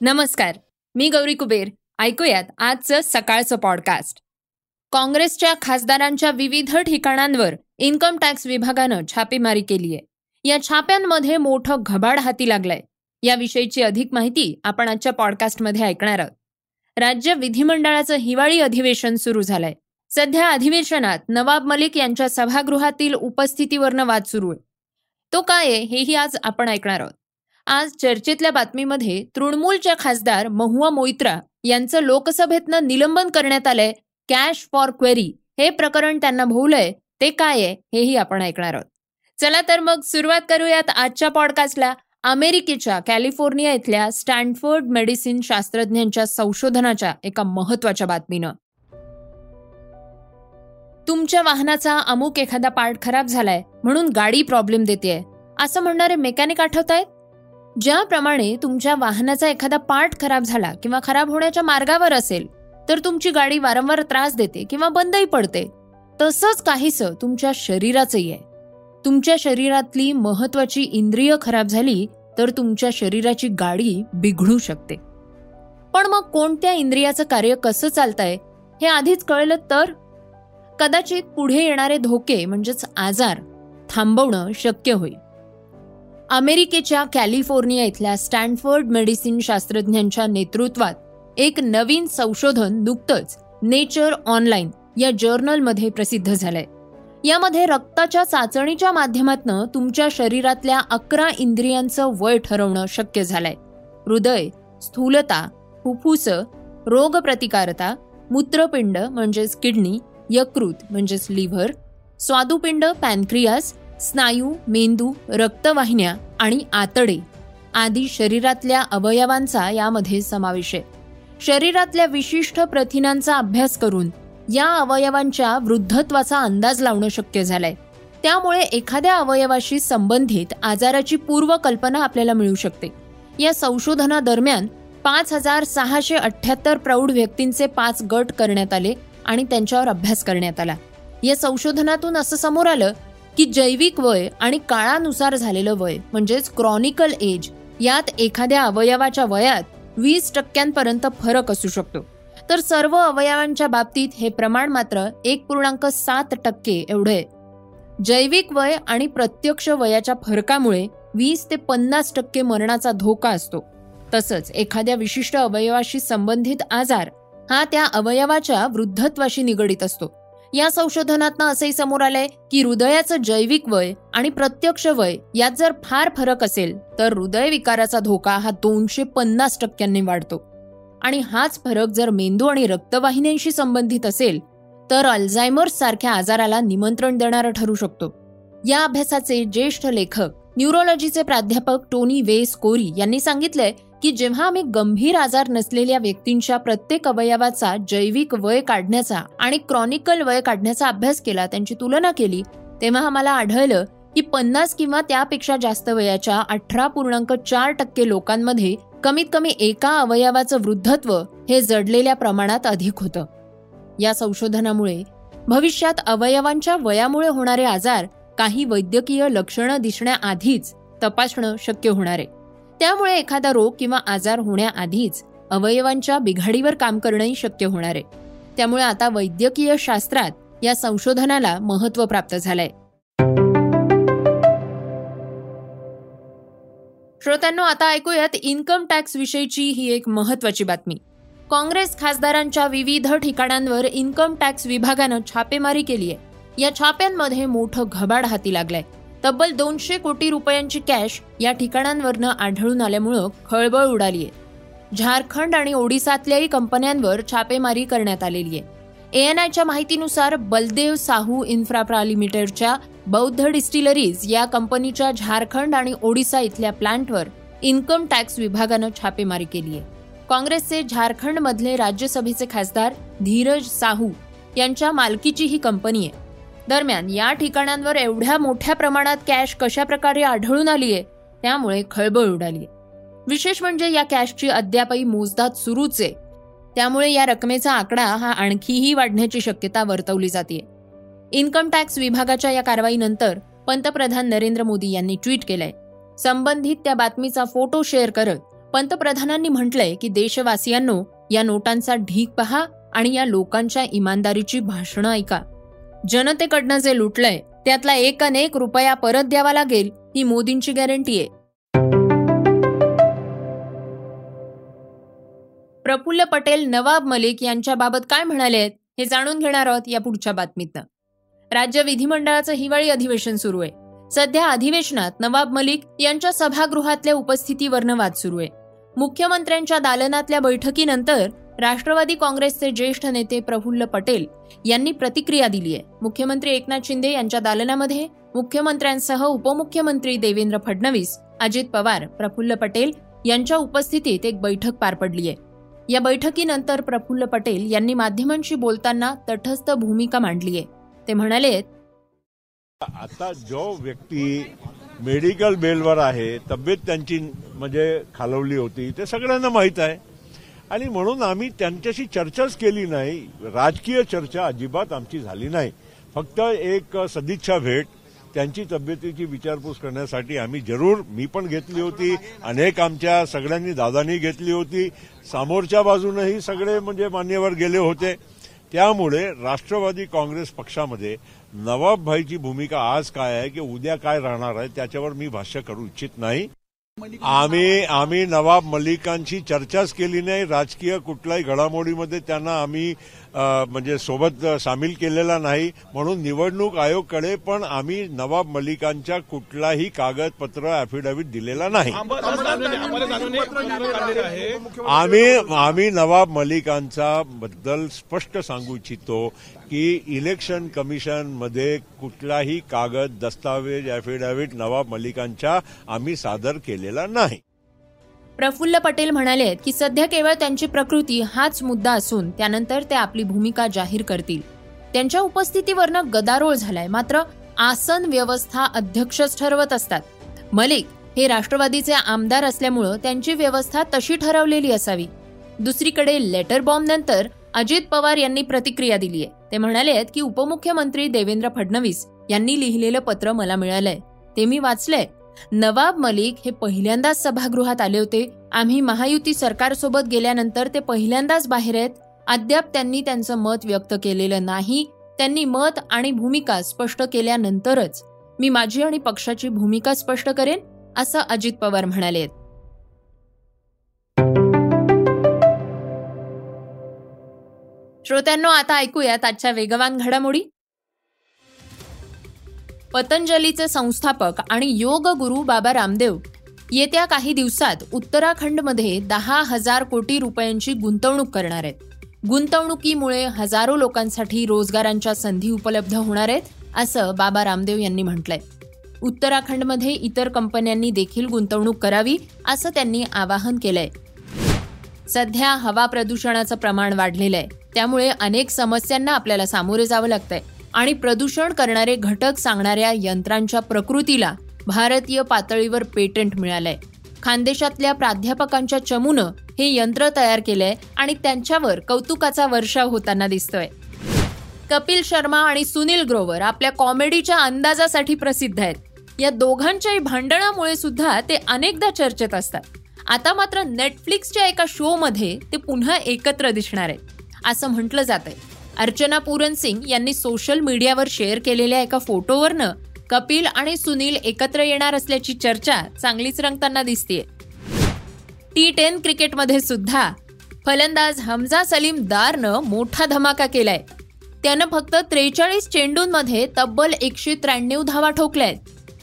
नमस्कार मी गौरी कुबेर. ऐकूयात आजचं सकाळचं पॉडकास्ट काँग्रेसच्या खासदारांच्या विविध ठिकाणांवर इन्कम टॅक्स विभागानं छापेमारी केली आहे. या छाप्यांमध्ये मोठं घबाड हाती लागलंय. याविषयीची अधिक माहिती आपण आजच्या पॉडकास्टमध्ये ऐकणार आहोत. राज्य विधिमंडळाचं हिवाळी अधिवेशन सुरू झालंय. सध्या अधिवेशनात नवाब मलिक यांच्या सभागृहातील उपस्थितीवरनं वाद सुरू आहे. तो काय आहे हेही आज आपण ऐकणार आहोत. आज चर्चेतल्या बातमीमध्ये तृणमूलच्या खासदार महुआ मोइत्रा यांचं लोकसभेतनं निलंबन करण्यात आलंय. कॅश फॉर क्वेरी हे प्रकरण त्यांना भोवलंय. ते काय आहे हेही आपण ऐकणार आहोत. चला तर मग सुरुवात करूयात आजच्या पॉडकास्टला. अमेरिकेच्या कॅलिफोर्निया इथल्या स्टॅनफोर्ड मेडिसिन शास्त्रज्ञांच्या संशोधनाच्या एका महत्त्वाच्या बातमीनं. तुमच्या वाहनाचा अमुक एखादा पार्ट खराब झालाय म्हणून गाडी प्रॉब्लेम देते असं म्हणणारे मेकॅनिक आठवत आहेत ज्याप्रमाणे तुमच्या वाहनाचा एखादा पार्ट खराब झाला किंवा खराब होण्याच्या मार्गावर असेल तर तुमची गाडी वारंवार त्रास देते किंवा बंदही पडते. तसंच काहीसं तुमच्या शरीराचंही आहे. तुमच्या शरीरातली महत्वाची इंद्रिय खराब झाली तर तुमच्या शरीराची गाडी बिघडू शकते. पण मग कोणत्या इंद्रियाचं कार्य कसं चालतंय हे आधीच कळलं तर? कदाचित पुढे येणारे धोके म्हणजेच आजार थांबवणं शक्य होईल. अमेरिकेच्या कॅलिफोर्निया इथल्या स्टॅनफोर्ड मेडिसिन शास्त्रज्ञांच्या नेतृत्वात एक नवीन संशोधन नुकतंच नेचर ऑनलाईन या जर्नलमध्ये प्रसिद्ध झालंय. यामध्ये रक्ताच्या चाचणीच्या माध्यमातून तुमच्या शरीरातल्या अकरा इंद्रियांचं वय ठरवणं शक्य झालंय. हृदय स्थूलता फुफ्फुस रोगप्रतिकारता मूत्रपिंड म्हणजेच किडनी यकृत म्हणजेच लिव्हर स्वादुपिंड पॅनक्रियास स्नायू मेंदू रक्तवाहिन्या आणि आतडे आदी शरीरातल्या अवयवांचा यामध्ये समावेश आहे. शरीरातल्या विशिष्ट प्रथिनांचा अभ्यास करून या अवयवांच्या वृद्धत्वाचा अंदाज लावणं शक्य झालंय. त्यामुळे एखाद्या अवयवाशी संबंधित आजाराची पूर्वकल्पना आपल्याला मिळू शकते. या संशोधनादरम्यान पाच हजार सहाशे अठ्ठ्याहत्तर प्रौढ व्यक्तींचे पाच गट करण्यात आले आणि त्यांच्यावर अभ्यास करण्यात आला. या संशोधनातून असं समोर आलं की जैविक वय आणि काळानुसार झालेलं वय म्हणजेच क्रॉनिकल एज यात एखाद्या अवयवाच्या वयात वीस टक्क्यांपर्यंत फरक असू शकतो. तर सर्व अवयवांच्या बाबतीत हे प्रमाण मात्र एक पूर्णांक सात टक्के एवढे जैविक वय आणि प्रत्यक्ष वयाच्या फरकामुळे वीस ते पन्नास टक्के मरणाचा धोका असतो. तसंच एखाद्या विशिष्ट अवयवाशी संबंधित आजार हा त्या अवयवाच्या वृद्धत्वाशी निगडीत असतो. या संशोधनातनं असंही समोर आलंय की हृदयाचं जैविक वय आणि प्रत्यक्ष वय यात जर फार फरक असेल तर हृदयविकाराचा धोका हा दोनशे पन्नास टक्क्यांनी वाढतो. आणि हाच फरक जर मेंदू आणि रक्तवाहिन्यांशी संबंधित असेल तर अल्झायमर्स सारख्या आजाराला निमंत्रण देणारा ठरू शकतो. या अभ्यासाचे ज्येष्ठ लेखक न्यूरोलॉजीचे प्राध्यापक टोनी वेस कोरी यांनी सांगितलंय की जेव्हा आम्ही गंभीर आजार नसलेल्या व्यक्तींच्या प्रत्येक अवयवाचा जैविक वय काढण्याचा आणि क्रॉनिकल वय काढण्याचा अभ्यास केला त्यांची तुलना केली तेव्हा आम्हाला आढळलं की पन्नास किंवा त्यापेक्षा जास्त वयाच्या अठरा पूर्णांक चार टक्के लोकांमध्ये कमीत कमी एका अवयवाचं वृद्धत्व हे जडलेल्या प्रमाणात अधिक होतं. या संशोधनामुळे भविष्यात अवयवांच्या वयामुळे होणारे आजार काही वैद्यकीय लक्षणं दिसण्याआधीच तपासणं शक्य होणार आहे. त्यामुळे एखादा रोग किंवा आजार होण्याआधीच अवयवांच्या बिघाडीवर काम करणंही शक्य होणार आहे. त्यामुळे आता वैद्यकीय शास्त्रात या संशोधनाला महत्त्व प्राप्त झालंय. श्रोत्यांनो आता ऐकूयात इन्कम टॅक्स विषयीची ही एक महत्वाची बातमी. काँग्रेस खासदारांच्या विविध ठिकाणांवर इन्कम टॅक्स विभागानं छापेमारी केली आहे या छाप्यांमध्ये मोठं घबाड हाती लागलंय. तब्बल दोनशे कोटी रुपयांची कॅश या ठिकाणांवरनं आढळून आल्यामुळं खळबळ उडाली आहे झारखंड आणि ओडिसातल्याही कंपन्यांवर छापेमारी करण्यात आलेली आहे. एएनआयच्या माहितीनुसार बलदेव साहू इन्फ्राप्रा लिमिटेडच्या बौद्ध डिस्टिलरीज या कंपनीच्या झारखंड आणि ओडिसा इथल्या प्लांटवर इन्कम टॅक्स विभागानं छापेमारी केली आहे काँग्रेसचे झारखंडमधले राज्यसभेचे खासदार धीरज साहू यांच्या मालकीची ही कंपनी आहे. दरम्यान या ठिकाणांवर एवढ्या मोठ्या प्रमाणात कॅश कशा प्रकारे आढळून आली आहे त्यामुळे खळबळ उडाली विशेष म्हणजे या कॅशची अद्यापही मोजदाद सुरूच आहे. त्यामुळे या रकमेचा आकडा हा आणखीही वाढण्याची शक्यता वर्तवली जाते इन्कम टॅक्स विभागाच्या या कारवाईनंतर पंतप्रधान नरेंद्र मोदी यांनी ट्विट केलंय. संबंधित त्या बातमीचा फोटो शेअर करत पंतप्रधानांनी म्हटलंय की देशवासियांनो या नोटांचा ढीक पहा आणि या लोकांच्या इमानदारीची भाषणं ऐका. जनतेकडनं जे लुटलंय त्यातला एक अनेक रुपया परत द्यावा लागेल ही मोदींची गॅरंटी आहे. प्रफुल्ल पटेल नवाब मलिक यांच्याबाबत काय म्हणाले आहेत हे जाणून घेणार आहोत या पुढच्या बातमीतनं. राज्य विधिमंडळाचं हिवाळी अधिवेशन सुरू आहे. सध्या अधिवेशनात नवाब मलिक यांच्या सभागृहातल्या उपस्थितीवरनं वाद सुरू आहे. मुख्यमंत्र्यांच्या दालनातल्या बैठकीनंतर राष्ट्रवादी काँग्रेसचे ज्येष्ठ नेते प्रफुल्ल पटेल यांनी प्रतिक्रिया दिली आहे. मुख्यमंत्री एकनाथ शिंदे यांच्या दालनामध्ये मुख्यमंत्र्यांसह उपमुख्यमंत्री देवेंद्र फडणवीस अजित पवार प्रफुल्ल पटेल यांच्या उपस्थितीत एक बैठक पार पडली आहे. या बैठकीनंतर प्रफुल्ल पटेल यांनी माध्यमांशी बोलताना तटस्थ भूमिका मांडली आहे. ते म्हणाले आता जो व्यक्ती मेडिकल बेलवर आहे तब्येत त्यांची म्हणजे खालवली होती ते सगळ्यांना माहीत आहे. आणि म्हणून आम्ही त्यांच्याशी चर्चाच केली नाही. राजकीय चर्चा अजिबात आमची झाली नाही. फक्त एक सदिच्छा भेट. त्यांची तब्येतीची विचारपूस करण्यासाठी आम्ही जरूर मी पण घेतली होती. अनेक आमच्या सगळ्यांनी दादांनी घेतली होती. समोरच्या बाजूनही सगळे म्हणजे मान्यवर गेले होते. त्यामुळे राष्ट्रवादी काँग्रेस पक्षामध्ये नवाबभाईची भूमिका आज काय आहे की उद्या काय राहणार आहे त्याच्यावर मी भाष्य करू इच्छित नाही. आम्ही आम्ही नवाब मलिकांची चर्चाच केली नाही. राजकीय कुठल्याही घडामोडीमध्ये त्यांना आम्ही म्हणजे सोबत सामील केलेला नाही. म्हणून निवडणूक आयोगकडे पण आम्ही नवाब मलिकांच्या कुठलाही कागदपत्र अॅफिडेव्हिट दिलेला नाही. आम्ही आम्ही नवाब मलिकांचा बद्दल स्पष्ट सांगू इच्छितो की इलेक्शन कमिशनमध्ये कुठलाही कागद दस्तावेज अॅफिडेव्हिट नवाब मलिकांच्या आम्ही सादर केलेला नाही. प्रफुल्ल पटेल म्हणाले की सध्या केवळ त्यांची प्रकृती हाच मुद्दा असून त्यानंतर ते आपली भूमिका जाहीर करतील. त्यांच्या उपस्थितीवरनं गदारोळ झालाय मात्र आसन व्यवस्था अध्यक्षच ठरवत असतात. मलिक हे राष्ट्रवादीचे आमदार असल्यामुळं त्यांची व्यवस्था तशी ठरवलेली असावी. दुसरीकडे लेटर बॉम्ब नंतर अजित पवार यांनी प्रतिक्रिया दिली आहे ते म्हणाले आहेत की उपमुख्यमंत्री देवेंद्र फडणवीस यांनी लिहिलेलं पत्र मला मिळालंय. ते मी वाचलंय. नवाब मलिक हे पहिल्यांदाच सभागृहात आले होते. आम्ही महायुती सरकारसोबत गेल्यानंतर ते पहिल्यांदाच बाहेर आहेत. अद्याप त्यांनी त्यांचं मत व्यक्त केलेलं नाही. त्यांनी मत आणि भूमिका स्पष्ट केल्यानंतरच मी माझी आणि पक्षाची भूमिका स्पष्ट करेन असं अजित पवार म्हणाले. श्रोत्यांनो आता ऐकूयात आजच्या वेगवान घडामोडी. पतंजलीचे संस्थापक आणि योग गुरु बाबा रामदेव येत्या काही दिवसात उत्तराखंडमध्ये दहा हजार कोटी रुपयांची गुंतवणूक करणार आहेत. गुंतवणुकीमुळे हजारो लोकांसाठी रोजगारांच्या संधी उपलब्ध होणार आहेत असं बाबा रामदेव यांनी म्हटलंय. उत्तराखंडमध्ये इतर कंपन्यांनी देखील गुंतवणूक करावी असं त्यांनी आवाहन केलंय. सध्या हवा प्रदूषणाचं प्रमाण वाढलेलं आहे. त्यामुळे अनेक समस्यांना आपल्याला सामोरे जावं लागतंय. आणि प्रदूषण करणारे घटक सांगणाऱ्या यंत्रांच्या प्रकृतीला भारतीय पातळीवर पेटंट मिळालंय. खानदेशातल्या प्राध्यापकांच्या चमूनं हे यंत्र तयार केलंय आणि त्यांच्यावर कौतुकाचा वर्षाव होताना दिसतोय. कपिल शर्मा आणि सुनील ग्रोवर आपल्या कॉमेडीच्या अंदाजासाठी प्रसिद्ध आहेत. या दोघांच्याही भांडणामुळे सुद्धा ते अनेकदा चर्चेत असतात. आता मात्र नेटफ्लिक्सच्या एका शो मध्ये ते पुन्हा एकत्र दिसणार आहे असं म्हटलं जात आहे अर्चना पूरन सिंग यांनी सोशल मीडियावर शेअर केलेल्या एका फोटोवरनं कपिल आणि सुनील एकत्र येणार असल्याची चर्चा चांगलीच रंगताना दिसतीये. टी टेन क्रिकेटमध्ये सुद्धा फलंदाज हमजा सलीम दारनं मोठा धमाका केलाय. त्यानं फक्त त्रेचाळीस चेंडूंमध्ये तब्बल एकशे त्र्याण्णव धावा ठोकल्यात.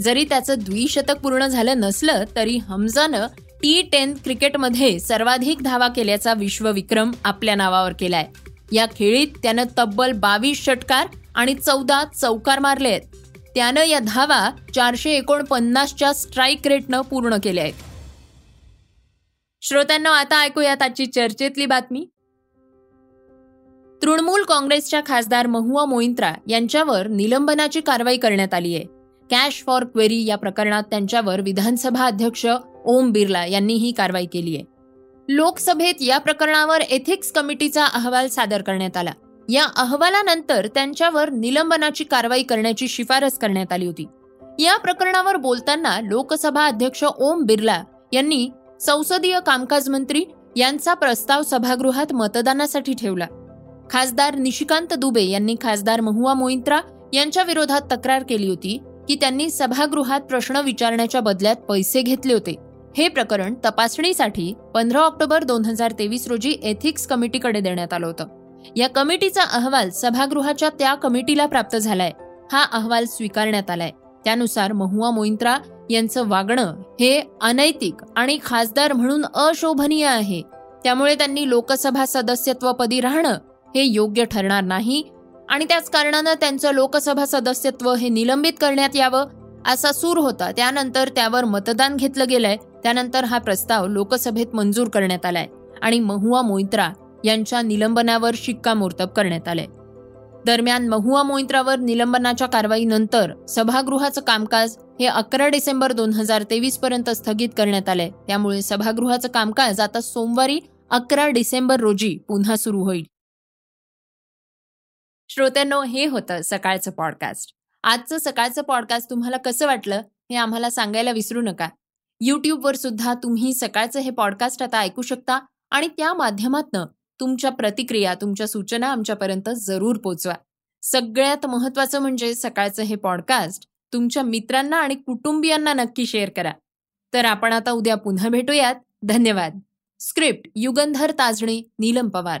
जरी त्याचं द्विशतक पूर्ण झालं नसलं तरी हमजानं टी टेन क्रिकेटमध्ये सर्वाधिक धावा केल्याचा विश्वविक्रम आपल्या नावावर केलाय. या खेळीत त्यानं तब्बल बावीस षटकार आणि चौदा चौकार मारले आहेत. त्यानं या धावा चारशे एकोणपन्नासच्या स्ट्राईक रेटनं पूर्ण केल्या आहेत. श्रोत्यांना आता ऐकूयात आजची चर्चेतली बातमी. तृणमूल काँग्रेसच्या खासदार महुआ मोइंत्रा यांच्यावर निलंबनाची कारवाई करण्यात आली आहे. कॅश फॉर क्वेरी या प्रकरणात त्यांच्यावर विधानसभा अध्यक्ष ओम बिर्ला यांनी ही कारवाई केली आहे. लोकसभेत या प्रकरणावर एथिक्स कमिटीचा अहवाल सादर करण्यात आला. या अहवालानंतर त्यांच्यावर निलंबनाची कारवाई करण्याची शिफारस करण्यात आली होती. या प्रकरणावर बोलताना लोकसभा अध्यक्ष ओम बिर्ला यांनी संसदीय कामकाज मंत्री यांचा प्रस्ताव सभागृहात मतदानासाठी ठेवला. खासदार निशिकांत दुबे यांनी खासदार महुआ मोइंत्रा यांच्या विरोधात तक्रार केली होती की त्यांनी सभागृहात प्रश्न विचारण्याच्या बदल्यात पैसे घेतले होते. हे प्रकरण तपासणीसाठी पंधरा ऑक्टोबर दोन हजार तेवीस रोजी एथिक्स कमिटीकडे देण्यात आलं होतं. या कमिटीचा अहवाल सभागृहाच्या त्या कमिटीला प्राप्त झालाय. हा अहवाल स्वीकारण्यात आलाय. त्यानुसार महुआ मोइंत्रा यांचं वागणं हे अनैतिक आणि खासदार म्हणून अशोभनीय आहे. त्यामुळे त्यांनी लोकसभा सदस्यत्वपदी राहणं हे योग्य ठरणार नाही आणि त्याच कारणानं त्यांचं लोकसभा सदस्यत्व हे निलंबित करण्यात यावं असा सूर होता. त्यानंतर त्यावर मतदान घेतलं गेलंय. त्यानंतर हा प्रस्ताव लोकसभेत मंजूर करण्यात आलाय आणि महुआ मोइत्रा यांच्या निलंबनावर शिक्कामोर्तब करण्यात आलंय. दरम्यान महुआ मोइत्रावर निलंबनाच्या कारवाईनंतर सभागृहाचं कामकाज हे अकरा डिसेंबर दोन हजार तेवीस पर्यंत स्थगित करण्यात आलंय. त्यामुळे सभागृहाचं कामकाज आता सोमवारी अकरा डिसेंबर रोजी पुन्हा सुरू होईल. श्रोत्यांनो हे होतं सकाळचं पॉडकास्ट आजचं सकाळचं पॉडकास्ट तुम्हाला कसं वाटलं हे आम्हाला सांगायला विसरू नका. युट्यूबवर सुद्धा तुम्ही सकाळचं हे पॉडकास्ट आता ऐकू शकता आणि त्या माध्यमातनं तुमच्या प्रतिक्रिया तुमच्या सूचना आमच्यापर्यंत जरूर पोचवा. सगळ्यात महत्वाचं म्हणजे सकाळचं हे पॉडकास्ट तुमच्या मित्रांना आणि कुटुंबियांना नक्की शेअर करा. तर आपण आता उद्या पुन्हा भेटूयात. धन्यवाद. स्क्रिप्ट युगंधर ताजणे नीलम पवार.